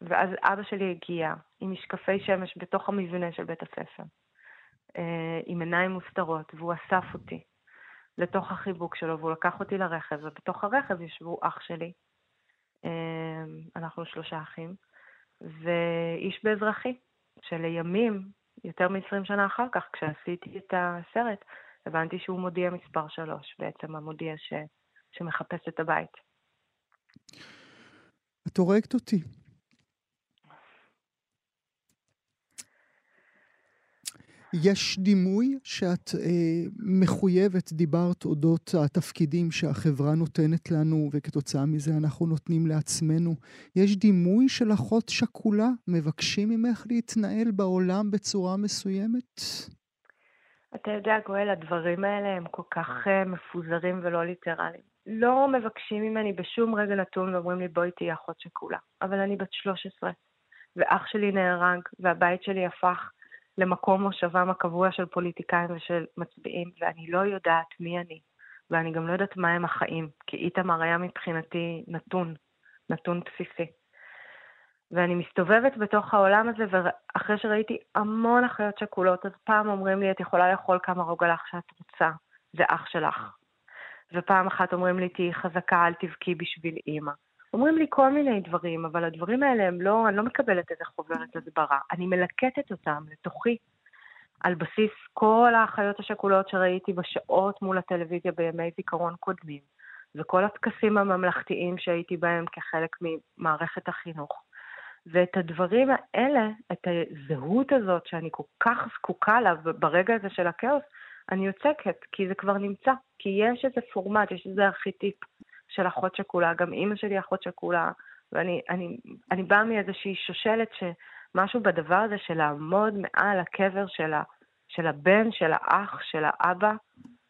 ואז אבא שלי הגיע עם משקפי שמש בתוך המבנה של בית הספר, אה, עם עיניים מוסתרות, והוא אסף אותי לתוך החיבוק שלו, והוא לקח אותי לרכב, ובתוך הרכב ישבו אח שלי, אה, אנחנו שלושה אחים, ואיש באזרחי, שלימים יותר מ-20 שנה אחר כך, כשעשיתי את הסרט, הבנתי שהוא מודיע מספר שלוש, בעצם המודיע ש... שמחפש את הבית. את הורגת אותי. יש דימוי שאת אה, מחויבת, דיברת אודות התפקידים שהחברה נותנת לנו, וכתוצאה מזה אנחנו נותנים לעצמנו. יש דימוי של אחות שכולה? מבקשים ממך להתנהל בעולם בצורה מסוימת? אתה יודע, גואל, הדברים האלה הם כל כך uh, מפוזרים ולא ליטרליים. לא מבקשים ממני בשום רגע נתון ואומרים לי, בואי תהיי אחות שכולה. אבל אני בת 13, ואח שלי נהרג, והבית שלי הפך למקום מושבם הקבוע של פוליטיקאים ושל מצביעים, ואני לא יודעת מי אני, ואני גם לא יודעת מה הם החיים, כי איתמר היה מבחינתי נתון, נתון בסיסי. ואני מסתובבת בתוך העולם הזה, ואחרי שראיתי המון אחיות שכולות, אז פעם אומרים לי, את יכולה לאכול כמה רוגלח שאת רוצה, זה אח שלך. ופעם אחת אומרים לי, תהיי חזקה, אל תבכי בשביל אימא. אומרים לי כל מיני דברים, אבל הדברים האלה הם לא, אני לא מקבלת איזה חוברת הסברה. אני מלקטת אותם לתוכי, על בסיס כל האחיות השכולות שראיתי בשעות מול הטלוויזיה בימי זיכרון קודמים, וכל הטקסים הממלכתיים שהייתי בהם כחלק ממערכת החינוך. ואת הדברים האלה, את הזהות הזאת שאני כל כך זקוקה לה ברגע הזה של הכאוס, אני יוצקת, כי זה כבר נמצא, כי יש איזה פורמט, יש איזה ארכיטיפ. של אחות שכולה, גם אימא שלי אחות שכולה, ואני אני, אני באה מאיזושהי שושלת שמשהו בדבר הזה של לעמוד מעל הקבר של, ה, של הבן, של האח, של האבא,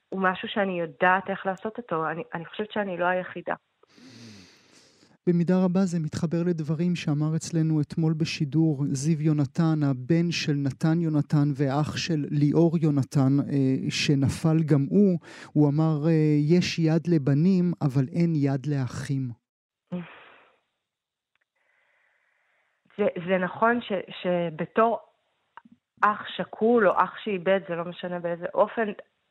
הוא משהו שאני יודעת איך לעשות אותו. אני, אני חושבת שאני לא היחידה. במידה רבה זה מתחבר לדברים שאמר אצלנו אתמול בשידור זיו יונתן, הבן של נתן יונתן ואח של ליאור יונתן, אה, שנפל גם הוא. הוא אמר, אה, יש יד לבנים, אבל אין יד לאחים. זה, זה נכון ש, שבתור אח שכול או אח שאיבד, זה לא משנה באיזה אופן,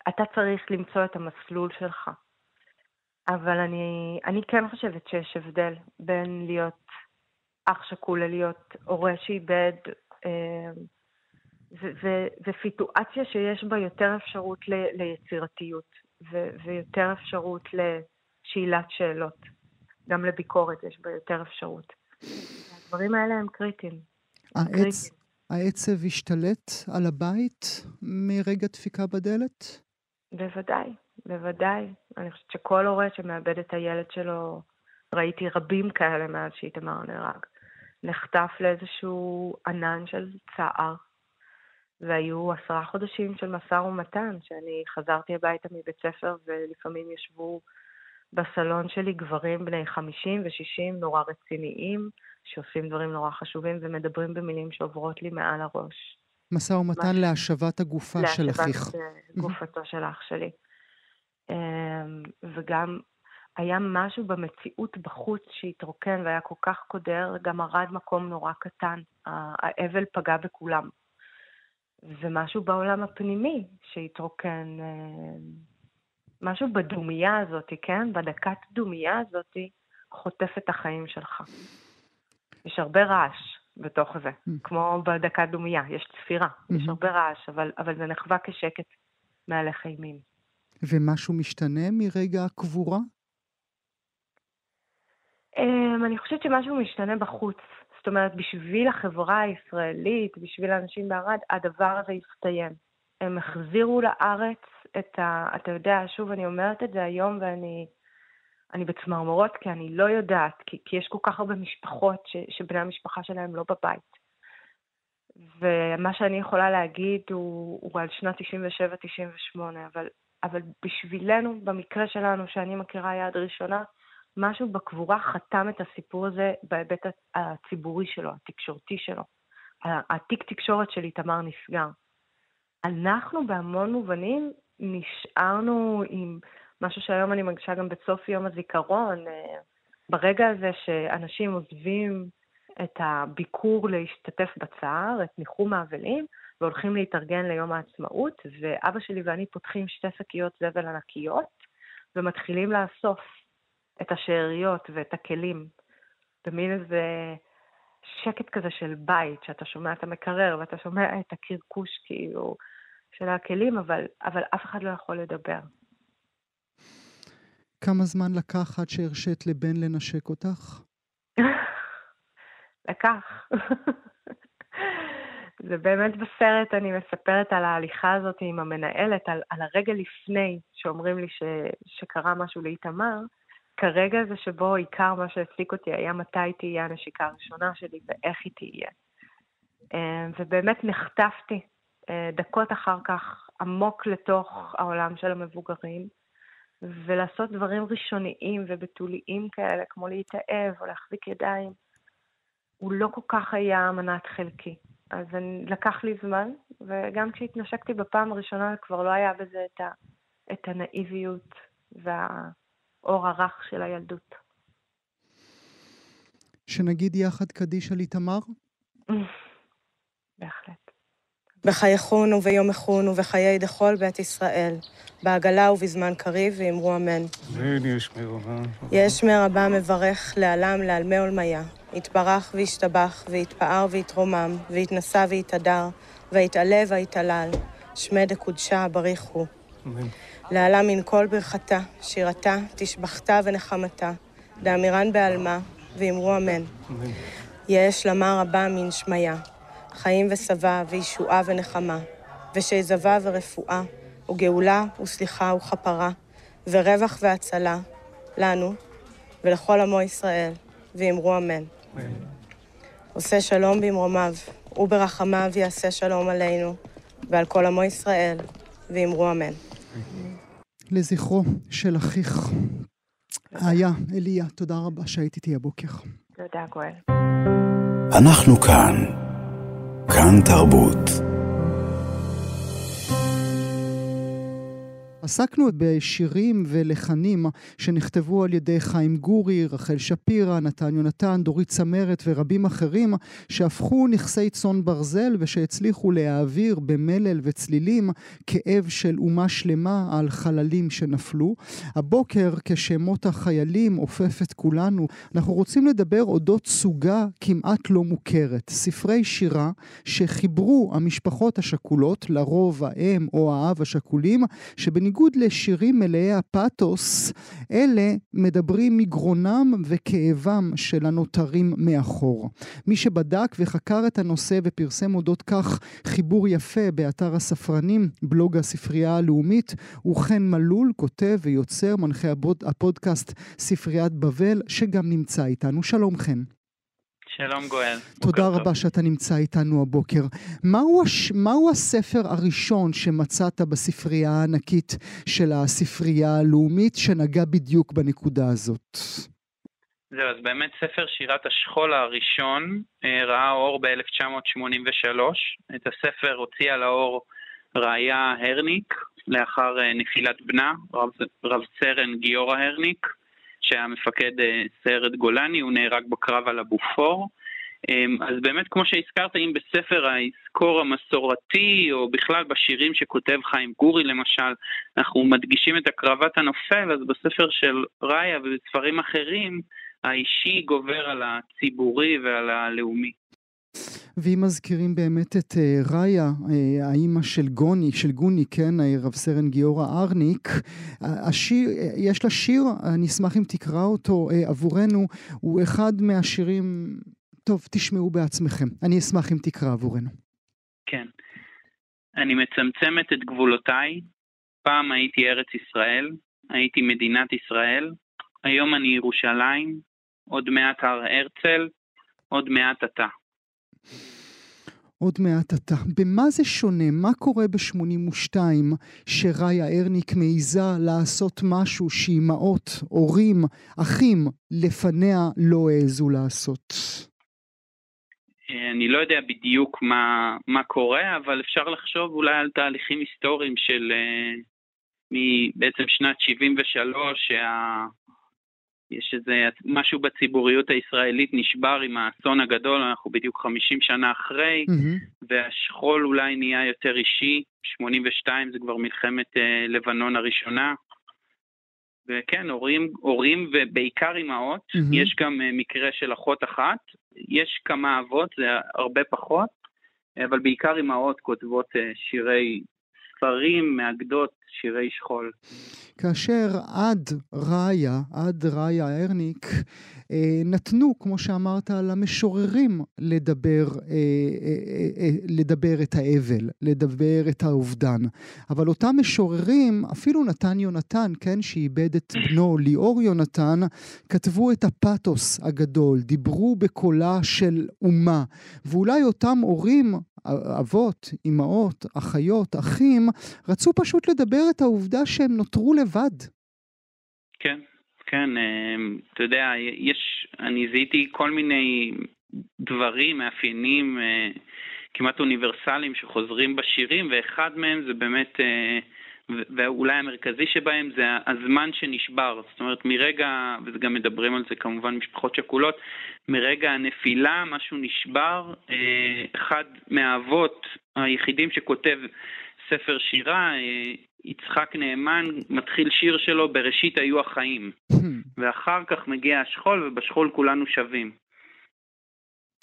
אתה צריך למצוא את המסלול שלך. אבל אני, אני כן חושבת שיש הבדל בין להיות אח שכול ללהיות הורה שאיבד, אה, זו סיטואציה שיש בה יותר אפשרות ל, ליצירתיות ו, ויותר אפשרות לשאלת שאלות. גם לביקורת יש בה יותר אפשרות. הדברים האלה הם קריטיים. העץ, העצב השתלט על הבית מרגע דפיקה בדלת? בוודאי, בוודאי. אני חושבת שכל הורה שמאבד את הילד שלו, ראיתי רבים כאלה מאז שאיתמר נהרג, נחטף לאיזשהו ענן של צער. והיו עשרה חודשים של משא ומתן, שאני חזרתי הביתה מבית ספר ולפעמים ישבו בסלון שלי גברים בני 50 ו-60 נורא רציניים, שעושים דברים נורא חשובים ומדברים במילים שעוברות לי מעל הראש. משא ומתן. להשבת הגופה להשבת של אחיך. להשבת גופתו של אח שלי. אמ, וגם היה משהו במציאות בחוץ שהתרוקן והיה כל כך קודר, גם ארד מקום נורא קטן. האבל פגע בכולם. ומשהו בעולם הפנימי שהתרוקן, אמ, משהו בדומייה הזאת, כן? בדקת דומייה הזאת חוטף את החיים שלך. יש הרבה רעש בתוך זה, mm. כמו בדקת דומייה, יש צפירה, mm-hmm. יש הרבה רעש, אבל, אבל זה נחווה כשקט מהלך אימים. ומשהו משתנה מרגע הקבורה? Um, אני חושבת שמשהו משתנה בחוץ. זאת אומרת, בשביל החברה הישראלית, בשביל האנשים בערד, הדבר הזה הסתיים. הם החזירו לארץ את ה... אתה יודע, שוב, אני אומרת את זה היום ואני אני בצמרמורות כי אני לא יודעת, כי, כי יש כל כך הרבה משפחות ש, שבני המשפחה שלהם לא בבית. ומה שאני יכולה להגיד הוא, הוא על שנת 97-98, אבל, אבל בשבילנו, במקרה שלנו, שאני מכירה יד ראשונה, משהו בקבורה חתם את הסיפור הזה בהיבט הציבורי שלו, התקשורתי שלו. התיק תקשורת של איתמר נסגר. אנחנו בהמון מובנים נשארנו עם משהו שהיום אני מרגישה גם בסוף יום הזיכרון, אה, ברגע הזה שאנשים עוזבים את הביקור להשתתף בצער, את ניחום האבלים, והולכים להתארגן ליום העצמאות, ואבא שלי ואני פותחים שתי שקיות זבל ענקיות, ומתחילים לאסוף את השאריות ואת הכלים, במין איזה שקט כזה של בית, שאתה שומע את המקרר ואתה שומע את הקרקוש כאילו של הכלים, אבל, אבל אף אחד לא יכול לדבר. כמה זמן לקח עד שהרשית לבן לנשק אותך? לקח. זה באמת בסרט, אני מספרת על ההליכה הזאת עם המנהלת, על, על הרגע לפני שאומרים לי ש, שקרה משהו לאיתמר, כרגע זה שבו עיקר מה שהפסיק אותי היה מתי תהיה הנשיקה הראשונה שלי ואיך היא תהיה. אה, ובאמת נחטפתי אה, דקות אחר כך עמוק לתוך העולם של המבוגרים, ולעשות דברים ראשוניים ובתוליים כאלה, כמו להתאהב או להחזיק ידיים, הוא לא כל כך היה מנת חלקי. אז אני, לקח לי זמן, וגם כשהתנשקתי בפעם הראשונה כבר לא היה בזה את, ה, את הנאיביות והאור הרך של הילדות. שנגיד יחד קדיש על איתמר? בהחלט. בחייכון וביום החון ובחיי דכל בית ישראל, בעגלה ובזמן קריב, ואמרו אמן. יש שמר הבא מברך לעלם לעלמי עולמיה, יתברך וישתבח, ויתפאר ויתרומם, ויתנשא ויתהדר, ויתעלה ויתעלל, שמי דקודשה בריך הוא. לעלם מן כל ברכתה, שירתה, תשבחתה ונחמתה, דאמירן בעלמה, ואמרו אמן. יש למה רבה מן שמיה. חיים ושבע, וישועה ונחמה, ושיזבה ורפואה, וגאולה וסליחה וכפרה, ורווח והצלה, לנו ולכל עמו ישראל, ואמרו אמן. עושה שלום במרומיו, וברחמיו יעשה שלום עלינו, ועל כל עמו ישראל, ואמרו אמן. לזכרו של אחיך, איה, אליה, תודה רבה שהיית איתי הבוקר. תודה, גואל. אנחנו כאן. כאן תרבות. עסקנו בשירים ולחנים שנכתבו על ידי חיים גורי, רחל שפירא, נתן יונתן, דורית צמרת ורבים אחרים, שהפכו נכסי צאן ברזל ושהצליחו להעביר במלל וצלילים כאב של אומה שלמה על חללים שנפלו. הבוקר, כשמות החיילים עופף את כולנו, אנחנו רוצים לדבר אודות סוגה כמעט לא מוכרת, ספרי שירה שחיברו המשפחות השכולות, לרוב האם או האב השכולים, שבניגוד לשירים מלאי הפתוס, אלה מדברים מגרונם וכאבם של הנותרים מאחור. מי שבדק וחקר את הנושא ופרסם אודות כך חיבור יפה באתר הספרנים, בלוג הספרייה הלאומית, הוא חן מלול, כותב ויוצר, מנחה הפודקאסט ספריית בבל, שגם נמצא איתנו. שלום חן. שלום גואל. תודה רבה טוב. שאתה נמצא איתנו הבוקר. מהו, הש... מהו הספר הראשון שמצאת בספרייה הענקית של הספרייה הלאומית שנגע בדיוק בנקודה הזאת? זהו, אז באמת ספר שירת השכול הראשון אה, ראה אור ב-1983. את הספר הוציאה לאור ראיה הרניק לאחר אה, נפילת בנה, רב, רב סרן גיורא הרניק. שהיה מפקד אה, סיירת גולני, הוא נהרג בקרב על הבופור. אמ, אז באמת, כמו שהזכרת, אם בספר האזכור המסורתי, או בכלל בשירים שכותב חיים גורי למשל, אנחנו מדגישים את הקרבת הנופל, אז בספר של ראיה ובספרים אחרים, האישי גובר על הציבורי ועל הלאומי. ואם מזכירים באמת את uh, ראיה, uh, האימא של גוני, של גוני, כן, רב סרן גיורא ארניק, השיר, יש לה שיר, אני אשמח אם תקרא אותו uh, עבורנו, הוא אחד מהשירים, טוב, תשמעו בעצמכם. אני אשמח אם תקרא עבורנו. כן. אני מצמצמת את גבולותיי, פעם הייתי ארץ ישראל, הייתי מדינת ישראל, היום אני ירושלים, עוד מעט הר הרצל, עוד מעט אתה. עוד מעט אתה. במה זה שונה? מה קורה ב-82 שראיה ארניק מעיזה לעשות משהו שאימהות, הורים, אחים לפניה לא העזו לעשות? אני לא יודע בדיוק מה, מה קורה, אבל אפשר לחשוב אולי על תהליכים היסטוריים של uh, בעצם שנת 73, שה... יש איזה משהו בציבוריות הישראלית נשבר עם האסון הגדול, אנחנו בדיוק 50 שנה אחרי, mm-hmm. והשכול אולי נהיה יותר אישי, 82 זה כבר מלחמת uh, לבנון הראשונה. וכן, הורים, הורים ובעיקר אימהות, mm-hmm. יש גם uh, מקרה של אחות אחת, יש כמה אבות, זה הרבה פחות, אבל בעיקר אימהות כותבות uh, שירי ספרים, מאגדות, שירי שכול. כאשר עד ראיה, עד ראיה ארניק, אה, נתנו, כמו שאמרת, למשוררים לדבר, אה, אה, לדבר את האבל, לדבר את האובדן. אבל אותם משוררים, אפילו נתן יונתן, כן, שאיבד את בנו ליאור יונתן, כתבו את הפתוס הגדול, דיברו בקולה של אומה. ואולי אותם הורים אבות, אימהות, אחיות, אחים, רצו פשוט לדבר את העובדה שהם נותרו לבד. כן, כן, אמ, אתה יודע, יש, אני זיהיתי כל מיני דברים, מאפיינים אה, כמעט אוניברסליים שחוזרים בשירים, ואחד מהם זה באמת, אה, ואולי המרכזי שבהם זה הזמן שנשבר. זאת אומרת, מרגע, וגם מדברים על זה כמובן משפחות שכולות, מרגע הנפילה משהו נשבר. אה, אחד מהאבות היחידים שכותב ספר שירה, יצחק נאמן מתחיל שיר שלו בראשית היו החיים, ואחר כך מגיע השכול ובשכול כולנו שווים.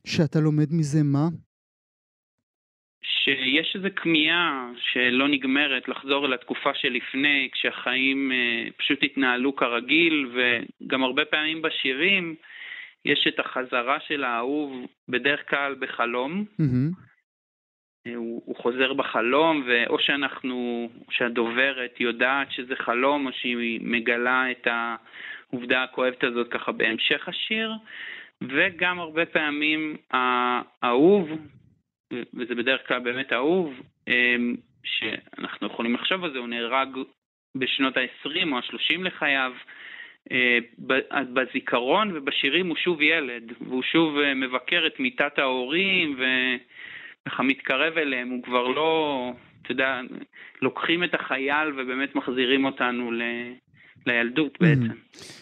שאתה לומד מזה מה? שיש איזו כמיהה שלא נגמרת לחזור לתקופה שלפני, כשהחיים אה, פשוט התנהלו כרגיל, וגם הרבה פעמים בשירים יש את החזרה של האהוב בדרך כלל בחלום. Mm-hmm. הוא, הוא חוזר בחלום, ואו שאנחנו, שהדוברת יודעת שזה חלום, או שהיא מגלה את העובדה הכואבת הזאת ככה בהמשך השיר, וגם הרבה פעמים האהוב, וזה בדרך כלל באמת אהוב, אמ, שאנחנו יכולים לחשוב על זה, הוא נהרג בשנות ה-20 או ה-30 לחייו, אה, בזיכרון ובשירים הוא שוב ילד, והוא שוב אה, מבקר את מיטת ההורים, ו... ככה מתקרב אליהם, הוא כבר לא, אתה יודע, לוקחים את החייל ובאמת מחזירים אותנו ל... לילדות mm. בעצם.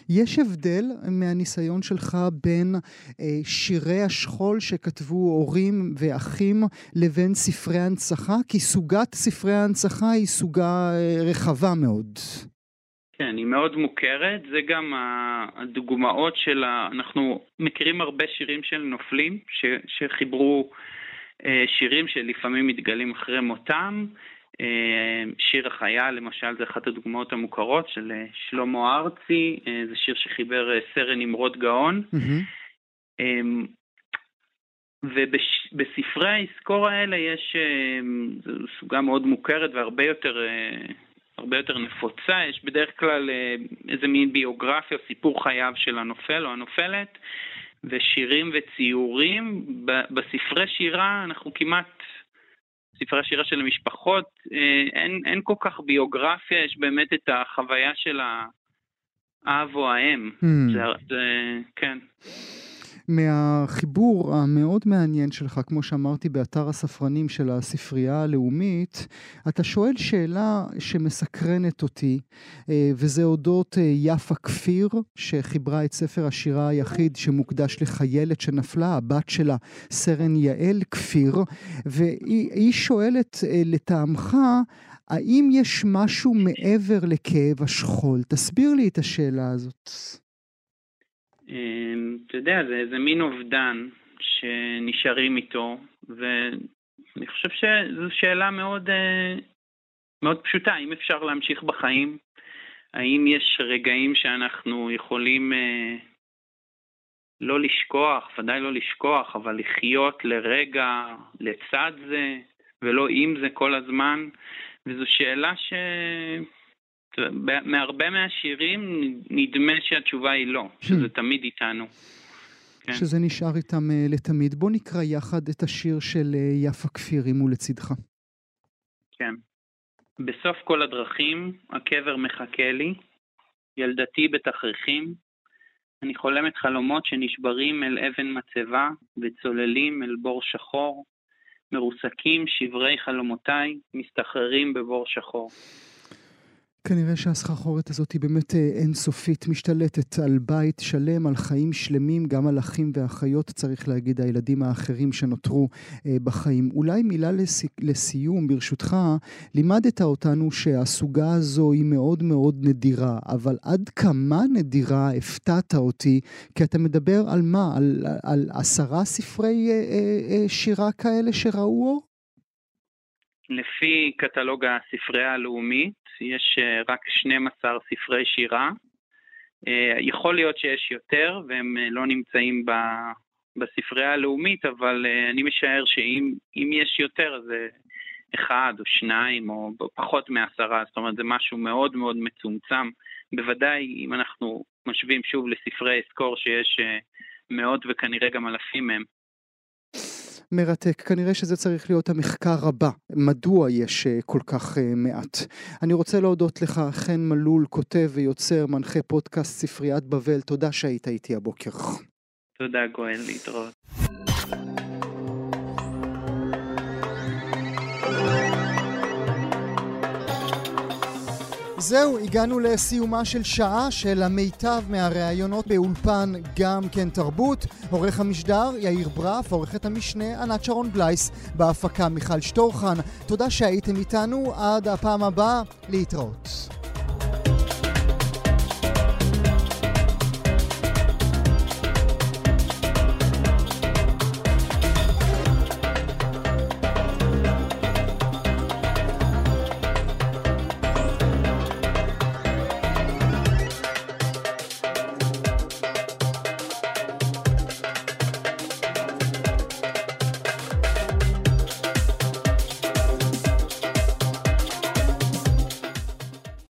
יש הבדל מהניסיון שלך בין אה, שירי השכול שכתבו הורים ואחים לבין ספרי הנצחה? כי סוגת ספרי ההנצחה היא סוגה אה, רחבה מאוד. כן, היא מאוד מוכרת, זה גם הדוגמאות של ה... אנחנו מכירים הרבה שירים של נופלים ש... שחיברו שירים שלפעמים מתגלים אחרי מותם. אה, שיר החיה, למשל, זה אחת הדוגמאות המוכרות של אה, שלמה ארצי, זה שיר שחיבר סרן נמרוד גאון. Mm-hmm. ובספרי האזכור האלה יש, סוגה מאוד מוכרת והרבה יותר הרבה יותר נפוצה, יש בדרך כלל אה, איזה מין ביוגרפיה, סיפור חייו של הנופל או הנופלת, ושירים וציורים. בספרי שירה אנחנו כמעט, ספרי שירה של המשפחות, אה, אין, אין כל כך ביוגרפיה, יש באמת את החוויה של האב או האם. Mm. זה, זה, כן. מהחיבור המאוד מעניין שלך, כמו שאמרתי, באתר הספרנים של הספרייה הלאומית, אתה שואל שאלה שמסקרנת אותי, אה, וזה אודות אה, יפה כפיר, שחיברה את ספר השירה היחיד שמוקדש לחיילת שנפלה, הבת שלה, סרן יעל כפיר, והיא שואלת אה, לטעמך, האם יש משהו מעבר לכאב השכול? תסביר לי את השאלה הזאת. אמ, אתה יודע, זה איזה מין אובדן שנשארים איתו, ואני חושב שזו שאלה מאוד, אה, מאוד פשוטה, האם אפשר להמשיך בחיים? האם יש רגעים שאנחנו יכולים אה, לא לשכוח, ודאי לא לשכוח, אבל לחיות לרגע לצד זה, ולא עם זה כל הזמן? וזו שאלה ש... מהרבה מהשירים נדמה שהתשובה היא לא, שזה תמיד איתנו. כן. שזה נשאר איתם uh, לתמיד. בוא נקרא יחד את השיר של uh, יפה כפיר, אם הוא לצדך. כן. בסוף כל הדרכים, הקבר מחכה לי, ילדתי בתכריכים, אני חולמת חלומות שנשברים אל אבן מצבה וצוללים אל בור שחור, מרוסקים שברי חלומותיי, מסתחררים בבור שחור. כנראה שהסחרחורת הזאת היא באמת אה, אינסופית, משתלטת על בית שלם, על חיים שלמים, גם על אחים ואחיות, צריך להגיד, הילדים האחרים שנותרו אה, בחיים. אולי מילה לס... לסיום, ברשותך, לימדת אותנו שהסוגה הזו היא מאוד מאוד נדירה, אבל עד כמה נדירה הפתעת אותי, כי אתה מדבר על מה? על, על עשרה ספרי אה, אה, אה, שירה כאלה שראו אור? לפי קטלוג הספרייה הלאומית, יש אה, רק 12 ספרי שירה. אה, יכול להיות שיש יותר והם אה, לא נמצאים בספרייה הלאומית, אבל אני משער שאם יש יותר זה אחד או שניים או פחות מעשרה, זאת אומרת זה משהו מאוד מאוד מצומצם. בוודאי אם אנחנו משווים שוב לספרי אסקור שיש מאות וכנראה גם אלפים מהם. מרתק. כנראה שזה צריך להיות המחקר הבא, מדוע יש אה, כל כך אה, מעט. אני רוצה להודות לך, חן מלול, כותב ויוצר, מנחה פודקאסט ספריית בבל, תודה שהיית איתי הבוקר. תודה גואל, להתראות. זהו, הגענו לסיומה של שעה של המיטב מהראיונות באולפן גם כן תרבות. עורך המשדר יאיר ברף, עורכת המשנה ענת שרון בלייס, בהפקה מיכל שטורחן. תודה שהייתם איתנו, עד הפעם הבאה, להתראות.